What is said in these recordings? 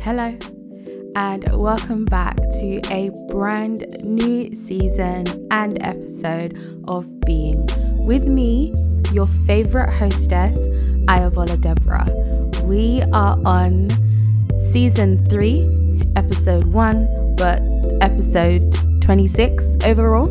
Hello, and welcome back to a brand new season and episode of Being with me, your favorite hostess, Ayobola Deborah. We are on season three, episode one, but episode 26 overall.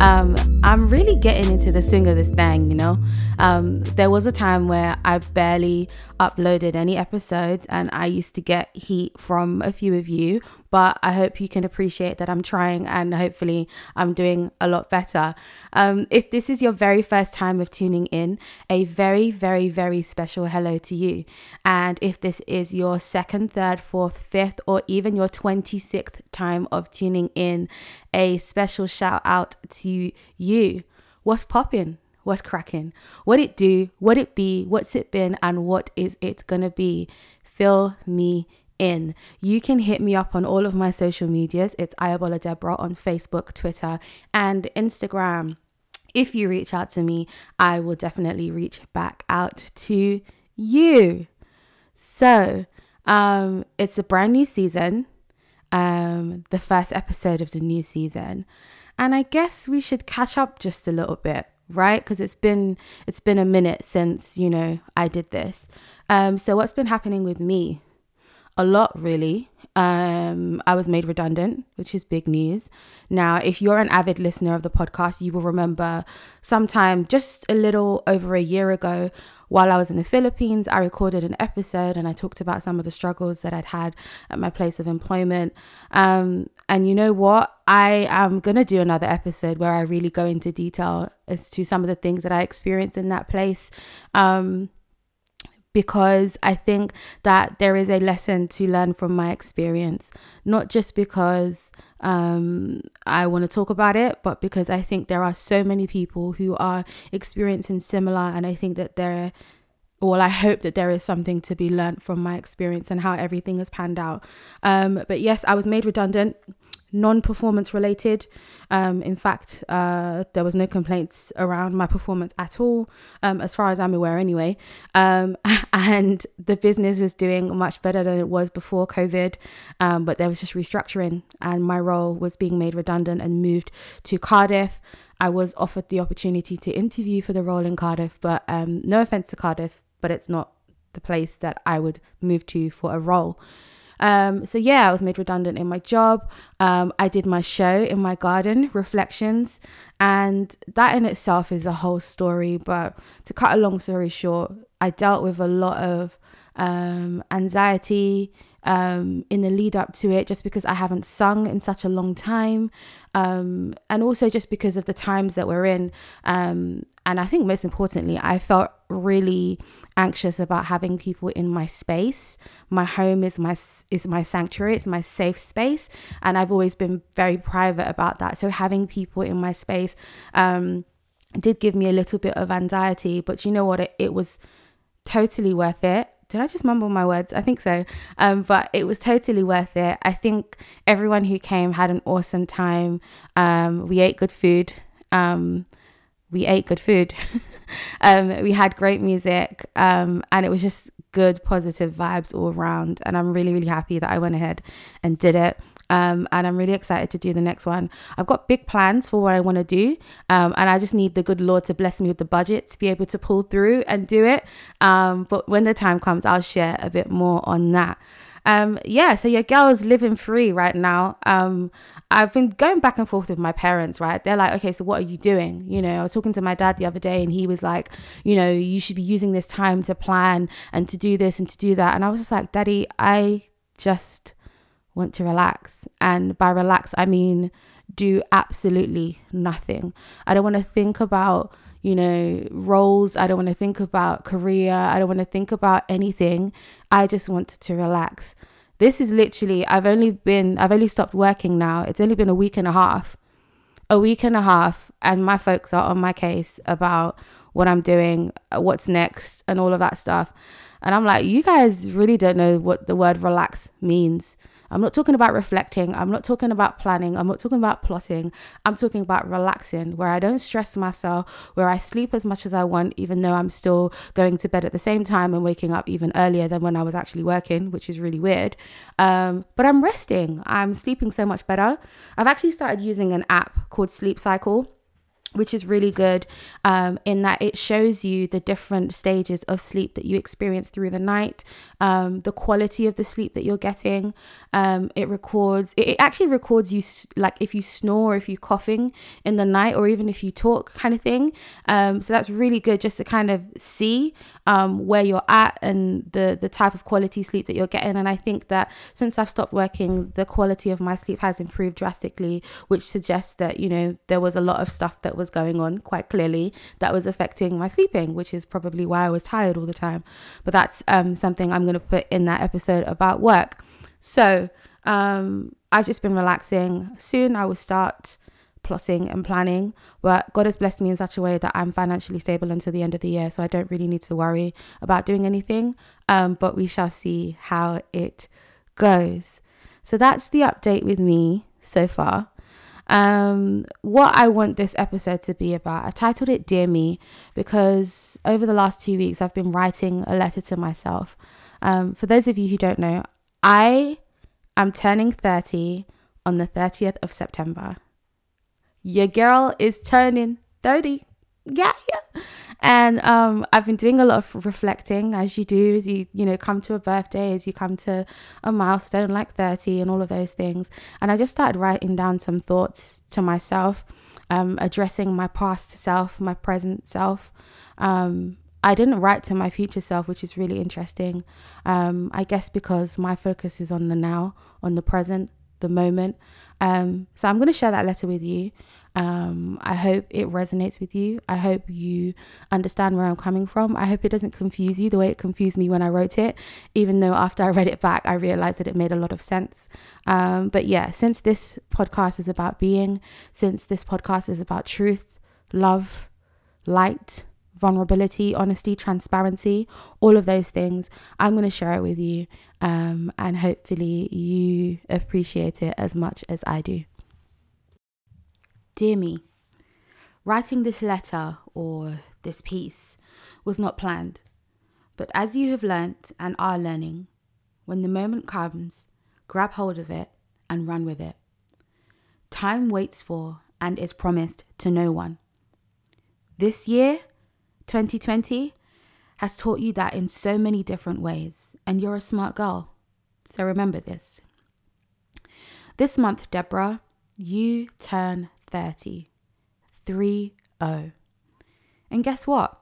Um, I'm really getting into the swing of this thing, you know. Um, there was a time where I barely uploaded any episodes and I used to get heat from a few of you, but I hope you can appreciate that I'm trying and hopefully I'm doing a lot better. Um, if this is your very first time of tuning in, a very, very, very special hello to you. And if this is your second, third, fourth, fifth, or even your 26th time of tuning in, a special shout out to you. What's popping? What's cracking? What it do? What it be? What's it been? And what is it gonna be? Fill me in. You can hit me up on all of my social medias. It's Ayobola Deborah on Facebook, Twitter, and Instagram. If you reach out to me, I will definitely reach back out to you. So, um, it's a brand new season, um, the first episode of the new season, and I guess we should catch up just a little bit right because it's been it's been a minute since you know i did this um so what's been happening with me a lot really. Um i was made redundant which is big news. Now if you're an avid listener of the podcast you will remember sometime just a little over a year ago while i was in the philippines i recorded an episode and i talked about some of the struggles that i'd had at my place of employment. Um and you know what? I am going to do another episode where I really go into detail as to some of the things that I experienced in that place. Um, because I think that there is a lesson to learn from my experience, not just because um, I want to talk about it, but because I think there are so many people who are experiencing similar, and I think that there well, I hope that there is something to be learned from my experience and how everything has panned out. Um, but yes, I was made redundant, non performance related. Um, in fact, uh, there was no complaints around my performance at all, um, as far as I'm aware, anyway. Um, and the business was doing much better than it was before COVID, um, but there was just restructuring, and my role was being made redundant and moved to Cardiff. I was offered the opportunity to interview for the role in Cardiff, but um, no offense to Cardiff, but it's not the place that I would move to for a role. Um, so yeah, I was made redundant in my job. Um, I did my show in my garden, Reflections, and that in itself is a whole story. But to cut a long story short, I dealt with a lot of um, anxiety, um, in the lead up to it, just because I haven't sung in such a long time, um, and also just because of the times that we're in. Um, and I think most importantly, I felt really anxious about having people in my space. My home is my is my sanctuary. It's my safe space, and I've always been very private about that. So having people in my space um, did give me a little bit of anxiety, but you know what? It, it was totally worth it did I just mumble my words? I think so. Um, but it was totally worth it. I think everyone who came had an awesome time. Um, we ate good food. Um, we ate good food. um, we had great music. Um, and it was just good, positive vibes all around. And I'm really, really happy that I went ahead and did it. Um, and I'm really excited to do the next one. I've got big plans for what I want to do, um, and I just need the good Lord to bless me with the budget to be able to pull through and do it. Um, but when the time comes, I'll share a bit more on that. Um, yeah, so your girl's living free right now. Um, I've been going back and forth with my parents, right? They're like, okay, so what are you doing? You know, I was talking to my dad the other day and he was like, you know, you should be using this time to plan and to do this and to do that. And I was just like, Daddy, I just want to relax. And by relax, I mean do absolutely nothing. I don't want to think about, you know, roles. I don't want to think about career. I don't want to think about anything. I just want to relax. This is literally, I've only been, I've only stopped working now. It's only been a week and a half. A week and a half, and my folks are on my case about what I'm doing, uh, what's next, and all of that stuff. And I'm like, you guys really don't know what the word relax means. I'm not talking about reflecting. I'm not talking about planning. I'm not talking about plotting. I'm talking about relaxing, where I don't stress myself, where I sleep as much as I want, even though I'm still going to bed at the same time and waking up even earlier than when I was actually working, which is really weird. Um, but I'm resting. I'm sleeping so much better. I've actually started using an app called Sleep Cycle which is really good um, in that it shows you the different stages of sleep that you experience through the night, um, the quality of the sleep that you're getting. Um, it records, it, actually records you like if you snore, if you're coughing in the night, or even if you talk, kind of thing. Um, so that's really good just to kind of see um, where you're at and the the type of quality sleep that you're getting. And I think that since I've stopped working, the quality of my sleep has improved drastically, which suggests that you know there was a lot of stuff that was going on quite clearly that was affecting my sleeping, which is probably why I was tired all the time. But that's um, something I'm going to put in that episode about work. So um, I've just been relaxing. Soon I will start plotting and planning, but God has blessed me in such a way that I'm financially stable until the end of the year. So I don't really need to worry about doing anything. Um, but we shall see how it goes. So that's the update with me so far. Um, what I want this episode to be about, I titled it Dear Me because over the last two weeks I've been writing a letter to myself. Um, for those of you who don't know, I am turning 30 on the 30th of September. Your girl is turning 30. Yeah, yeah. And um, I've been doing a lot of reflecting as you do, as you, you know, come to a birthday, as you come to a milestone like 30 and all of those things. And I just started writing down some thoughts to myself, um, addressing my past self, my present self. Um, I didn't write to my future self, which is really interesting. Um, I guess because my focus is on the now, on the present, the moment. Um, so I'm going to share that letter with you. Um, I hope it resonates with you. I hope you understand where I'm coming from. I hope it doesn't confuse you the way it confused me when I wrote it, even though after I read it back, I realized that it made a lot of sense. Um, but yeah, since this podcast is about being, since this podcast is about truth, love, light, vulnerability, honesty, transparency, all of those things, I'm going to share it with you. Um, and hopefully you appreciate it as much as I do. Dear me, writing this letter or this piece was not planned, but as you have learnt and are learning, when the moment comes, grab hold of it and run with it. Time waits for and is promised to no one. This year, 2020, has taught you that in so many different ways, and you're a smart girl. So remember this. This month, Deborah, you turn 30. 3 0. And guess what?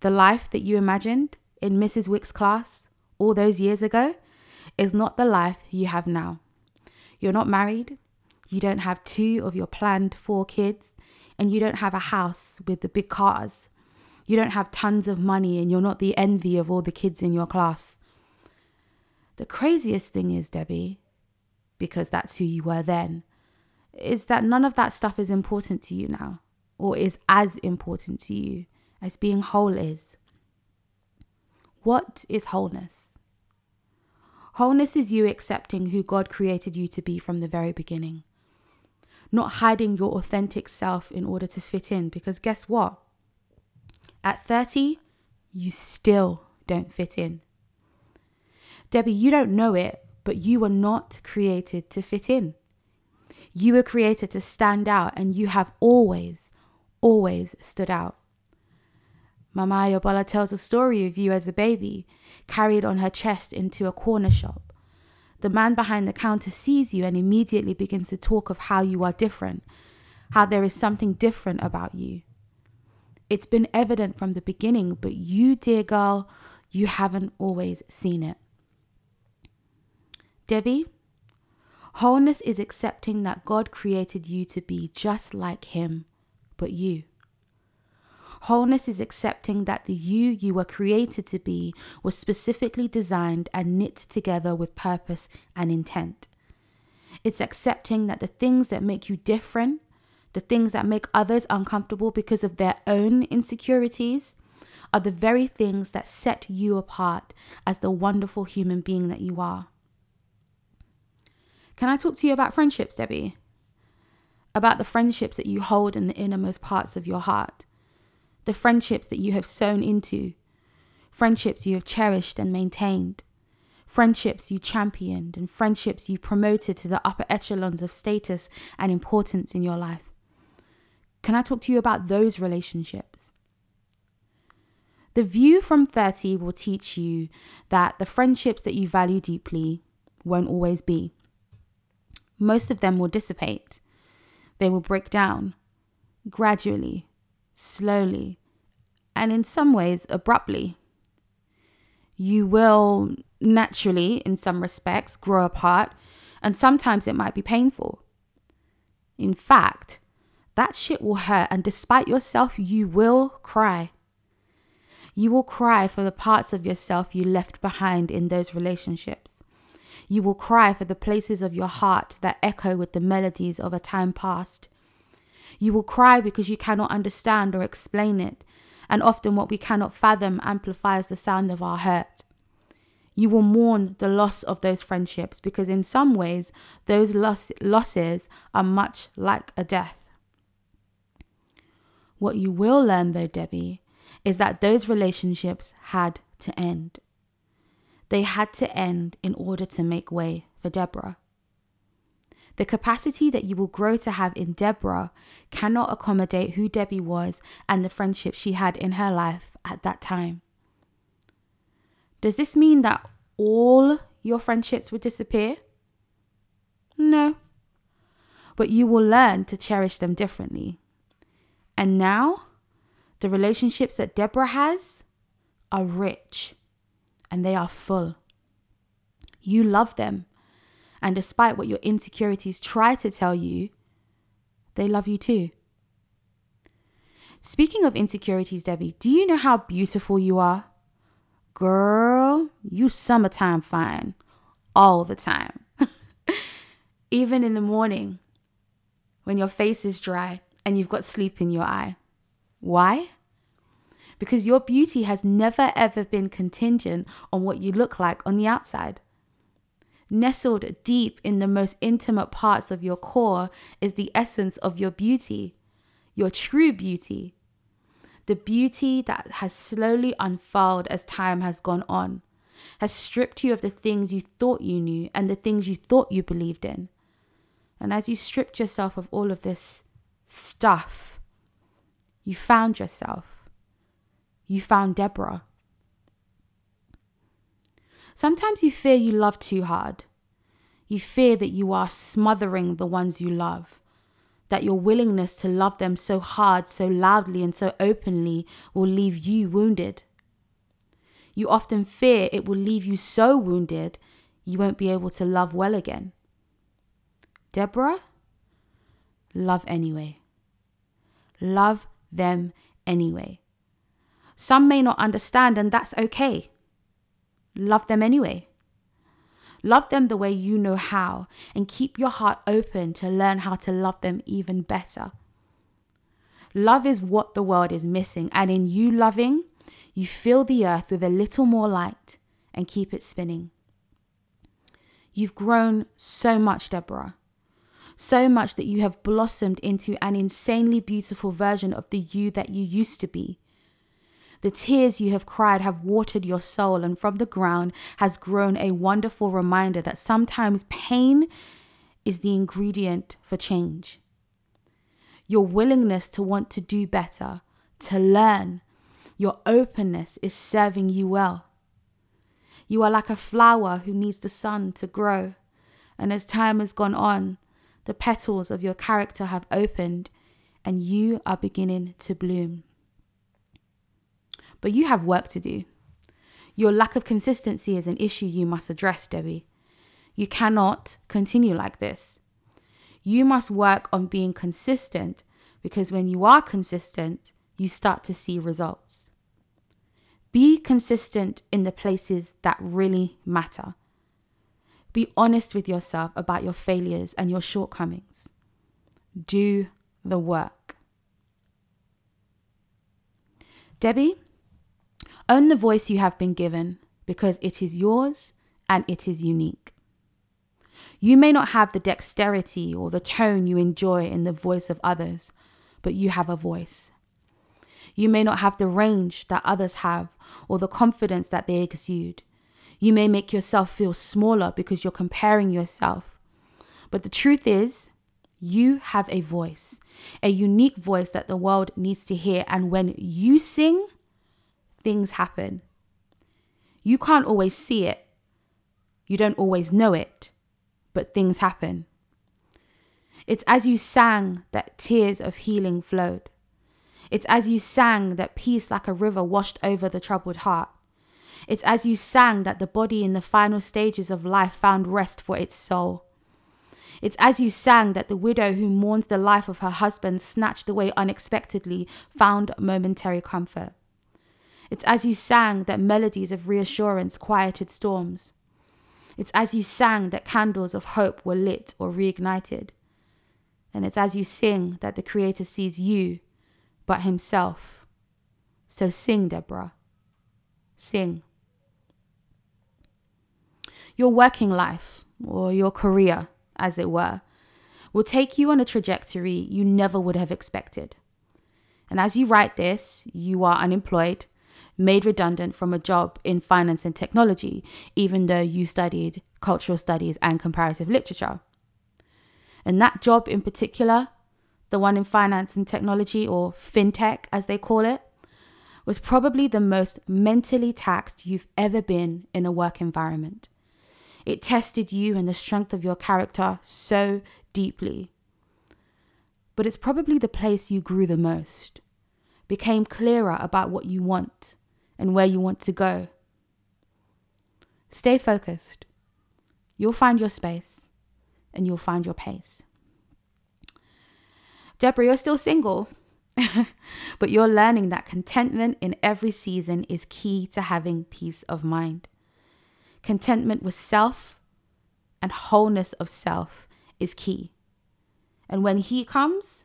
The life that you imagined in Mrs. Wick's class all those years ago is not the life you have now. You're not married, you don't have two of your planned four kids, and you don't have a house with the big cars. You don't have tons of money, and you're not the envy of all the kids in your class. The craziest thing is, Debbie, because that's who you were then, is that none of that stuff is important to you now or is as important to you as being whole is. What is wholeness? Wholeness is you accepting who God created you to be from the very beginning, not hiding your authentic self in order to fit in, because guess what? At 30, you still don't fit in. Debbie, you don't know it, but you were not created to fit in. You were created to stand out, and you have always, always stood out. Mama Yobola tells a story of you as a baby, carried on her chest into a corner shop. The man behind the counter sees you and immediately begins to talk of how you are different, how there is something different about you. It's been evident from the beginning, but you, dear girl, you haven't always seen it. Debbie, Wholeness is accepting that God created you to be just like Him, but you. Wholeness is accepting that the you you were created to be was specifically designed and knit together with purpose and intent. It's accepting that the things that make you different, the things that make others uncomfortable because of their own insecurities, are the very things that set you apart as the wonderful human being that you are. Can I talk to you about friendships, Debbie? About the friendships that you hold in the innermost parts of your heart, the friendships that you have sown into, friendships you have cherished and maintained, friendships you championed, and friendships you promoted to the upper echelons of status and importance in your life. Can I talk to you about those relationships? The view from 30 will teach you that the friendships that you value deeply won't always be. Most of them will dissipate, they will break down gradually, slowly, and in some ways abruptly. You will naturally, in some respects, grow apart, and sometimes it might be painful. In fact, that shit will hurt, and despite yourself, you will cry. You will cry for the parts of yourself you left behind in those relationships. You will cry for the places of your heart that echo with the melodies of a time past. You will cry because you cannot understand or explain it, and often what we cannot fathom amplifies the sound of our hurt. You will mourn the loss of those friendships because, in some ways, those loss- losses are much like a death. What you will learn, though, Debbie, is that those relationships had to end. They had to end in order to make way for Deborah. The capacity that you will grow to have in Deborah cannot accommodate who Debbie was and the friendship she had in her life at that time. Does this mean that all your friendships will disappear? No. But you will learn to cherish them differently. And now, the relationships that Deborah has are rich and they are full. You love them. And despite what your insecurities try to tell you, they love you too. Speaking of insecurities, Debbie, do you know how beautiful you are? Girl, you summertime fine all the time. Even in the morning when your face is dry and you've got sleep in your eye. Why? Because your beauty has never ever been contingent on what you look like on the outside. Nestled deep in the most intimate parts of your core is the essence of your beauty, your true beauty. The beauty that has slowly unfurled as time has gone on, has stripped you of the things you thought you knew and the things you thought you believed in. And as you stripped yourself of all of this stuff, you found yourself you found Deborah. Sometimes you fear you love too hard. You fear that you are smothering the ones you love, that your willingness to love them so hard, so loudly, and so openly will leave you wounded. You often fear it will leave you so wounded you won't be able to love well again. Deborah, love anyway. Love them anyway. Some may not understand, and that's okay. Love them anyway. Love them the way you know how, and keep your heart open to learn how to love them even better. Love is what the world is missing, and in you loving, you fill the earth with a little more light and keep it spinning. You've grown so much, Deborah. So much that you have blossomed into an insanely beautiful version of the you that you used to be. The tears you have cried have watered your soul, and from the ground has grown a wonderful reminder that sometimes pain is the ingredient for change. Your willingness to want to do better, to learn, your openness is serving you well. You are like a flower who needs the sun to grow, and as time has gone on, the petals of your character have opened and you are beginning to bloom but you have work to do. Your lack of consistency is an issue you must address, Debbie. You cannot continue like this. You must work on being consistent because when you are consistent, you start to see results. Be consistent in the places that really matter. Be honest with yourself about your failures and your shortcomings. Do the work. Debbie, own the voice you have been given because it is yours and it is unique. You may not have the dexterity or the tone you enjoy in the voice of others, but you have a voice. You may not have the range that others have or the confidence that they exude. You may make yourself feel smaller because you're comparing yourself. But the truth is, you have a voice, a unique voice that the world needs to hear. And when you sing, things happen. You can't always see it, you don't always know it, but things happen. It's as you sang that tears of healing flowed. It's as you sang that peace like a river washed over the troubled heart. It's as you sang that the body in the final stages of life found rest for its soul. It's as you sang that the widow who mourned the life of her husband snatched away unexpectedly found momentary comfort. It's as you sang that melodies of reassurance quieted storms. It's as you sang that candles of hope were lit or reignited. And it's as you sing that the Creator sees you, but Himself. So sing, Deborah. Sing. Your working life, or your career, as it were, will take you on a trajectory you never would have expected. And as you write this, you are unemployed, made redundant from a job in finance and technology, even though you studied cultural studies and comparative literature. And that job in particular, the one in finance and technology, or fintech as they call it, was probably the most mentally taxed you've ever been in a work environment. It tested you and the strength of your character so deeply. But it's probably the place you grew the most, became clearer about what you want and where you want to go. Stay focused. You'll find your space and you'll find your pace. Deborah, you're still single, but you're learning that contentment in every season is key to having peace of mind. Contentment with self and wholeness of self is key. And when he comes,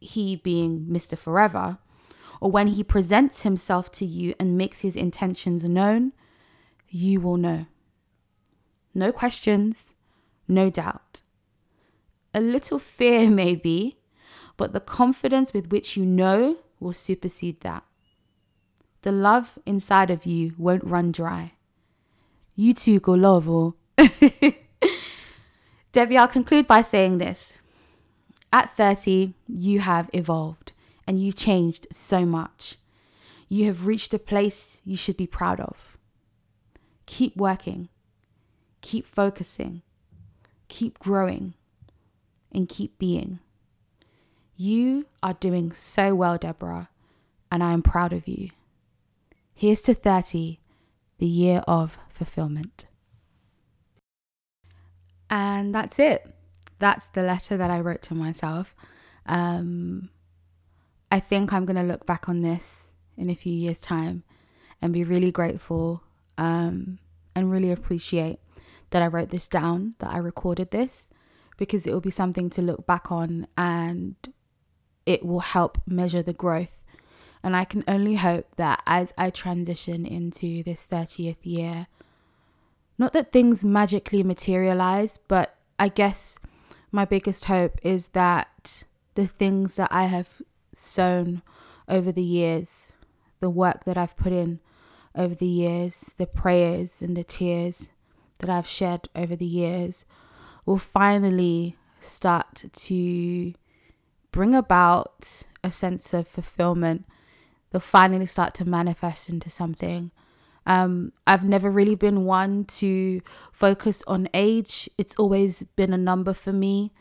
he being Mr. Forever, or when he presents himself to you and makes his intentions known, you will know. No questions, no doubt. A little fear, maybe, but the confidence with which you know will supersede that. The love inside of you won't run dry. You too go love, or Debbie, I'll conclude by saying this. At 30, you have evolved and you've changed so much. You have reached a place you should be proud of. Keep working, keep focusing, keep growing, and keep being. You are doing so well, Deborah, and I am proud of you. Here's to 30, the year of fulfillment. And that's it. That's the letter that I wrote to myself. Um, I think I'm going to look back on this in a few years' time and be really grateful um, and really appreciate that I wrote this down, that I recorded this, because it will be something to look back on and it will help measure the growth. And I can only hope that as I transition into this 30th year, not that things magically materialize, but I guess my biggest hope is that the things that I have sown over the years, the work that I've put in over the years, the prayers and the tears that I've shed over the years will finally start to bring about a sense of fulfillment. They'll finally start to manifest into something um, I've never really been one to focus on age. It's always been a number for me.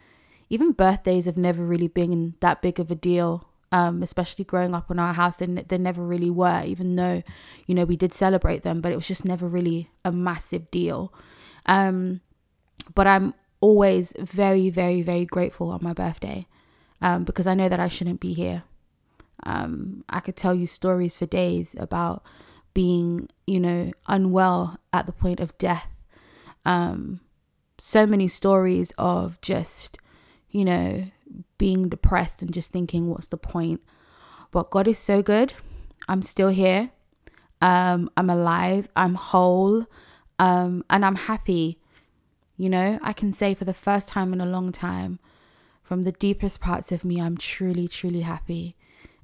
Even birthdays have never really been that big of a deal. Um, especially growing up in our house, they, they never really were, even though, you know, we did celebrate them, but it was just never really a massive deal. Um, but I'm always very, very, very grateful on my birthday um, because I know that I shouldn't be here. Um, I could tell you stories for days about being, you know, unwell at the point of death. Um, so many stories of just, you know, being depressed and just thinking, what's the point? But God is so good. I'm still here. Um, I'm alive. I'm whole. Um, and I'm happy. You know, I can say for the first time in a long time, from the deepest parts of me, I'm truly, truly happy.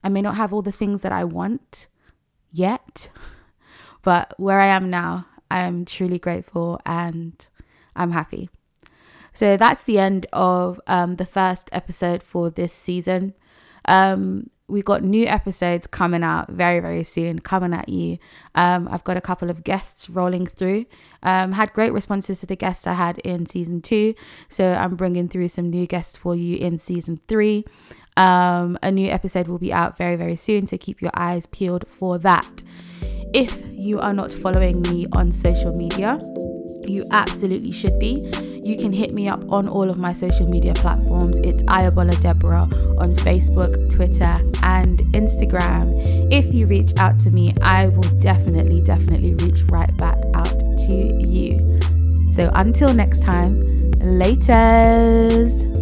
I may not have all the things that I want yet, but where I am now, I am truly grateful and I'm happy. So that's the end of um, the first episode for this season. Um, we've got new episodes coming out very very soon coming at you. Um, i've got a couple of guests rolling through. Um, had great responses to the guests i had in season two. So i'm bringing through some new guests for you in season three. Um, a new episode will be out very very soon so keep your eyes peeled for that. If you are not following me on social media you absolutely should be you can hit me up on all of my social media platforms. It's Ayobola Deborah on Facebook, Twitter, and Instagram. If you reach out to me, I will definitely, definitely reach right back out to you. So until next time, laters.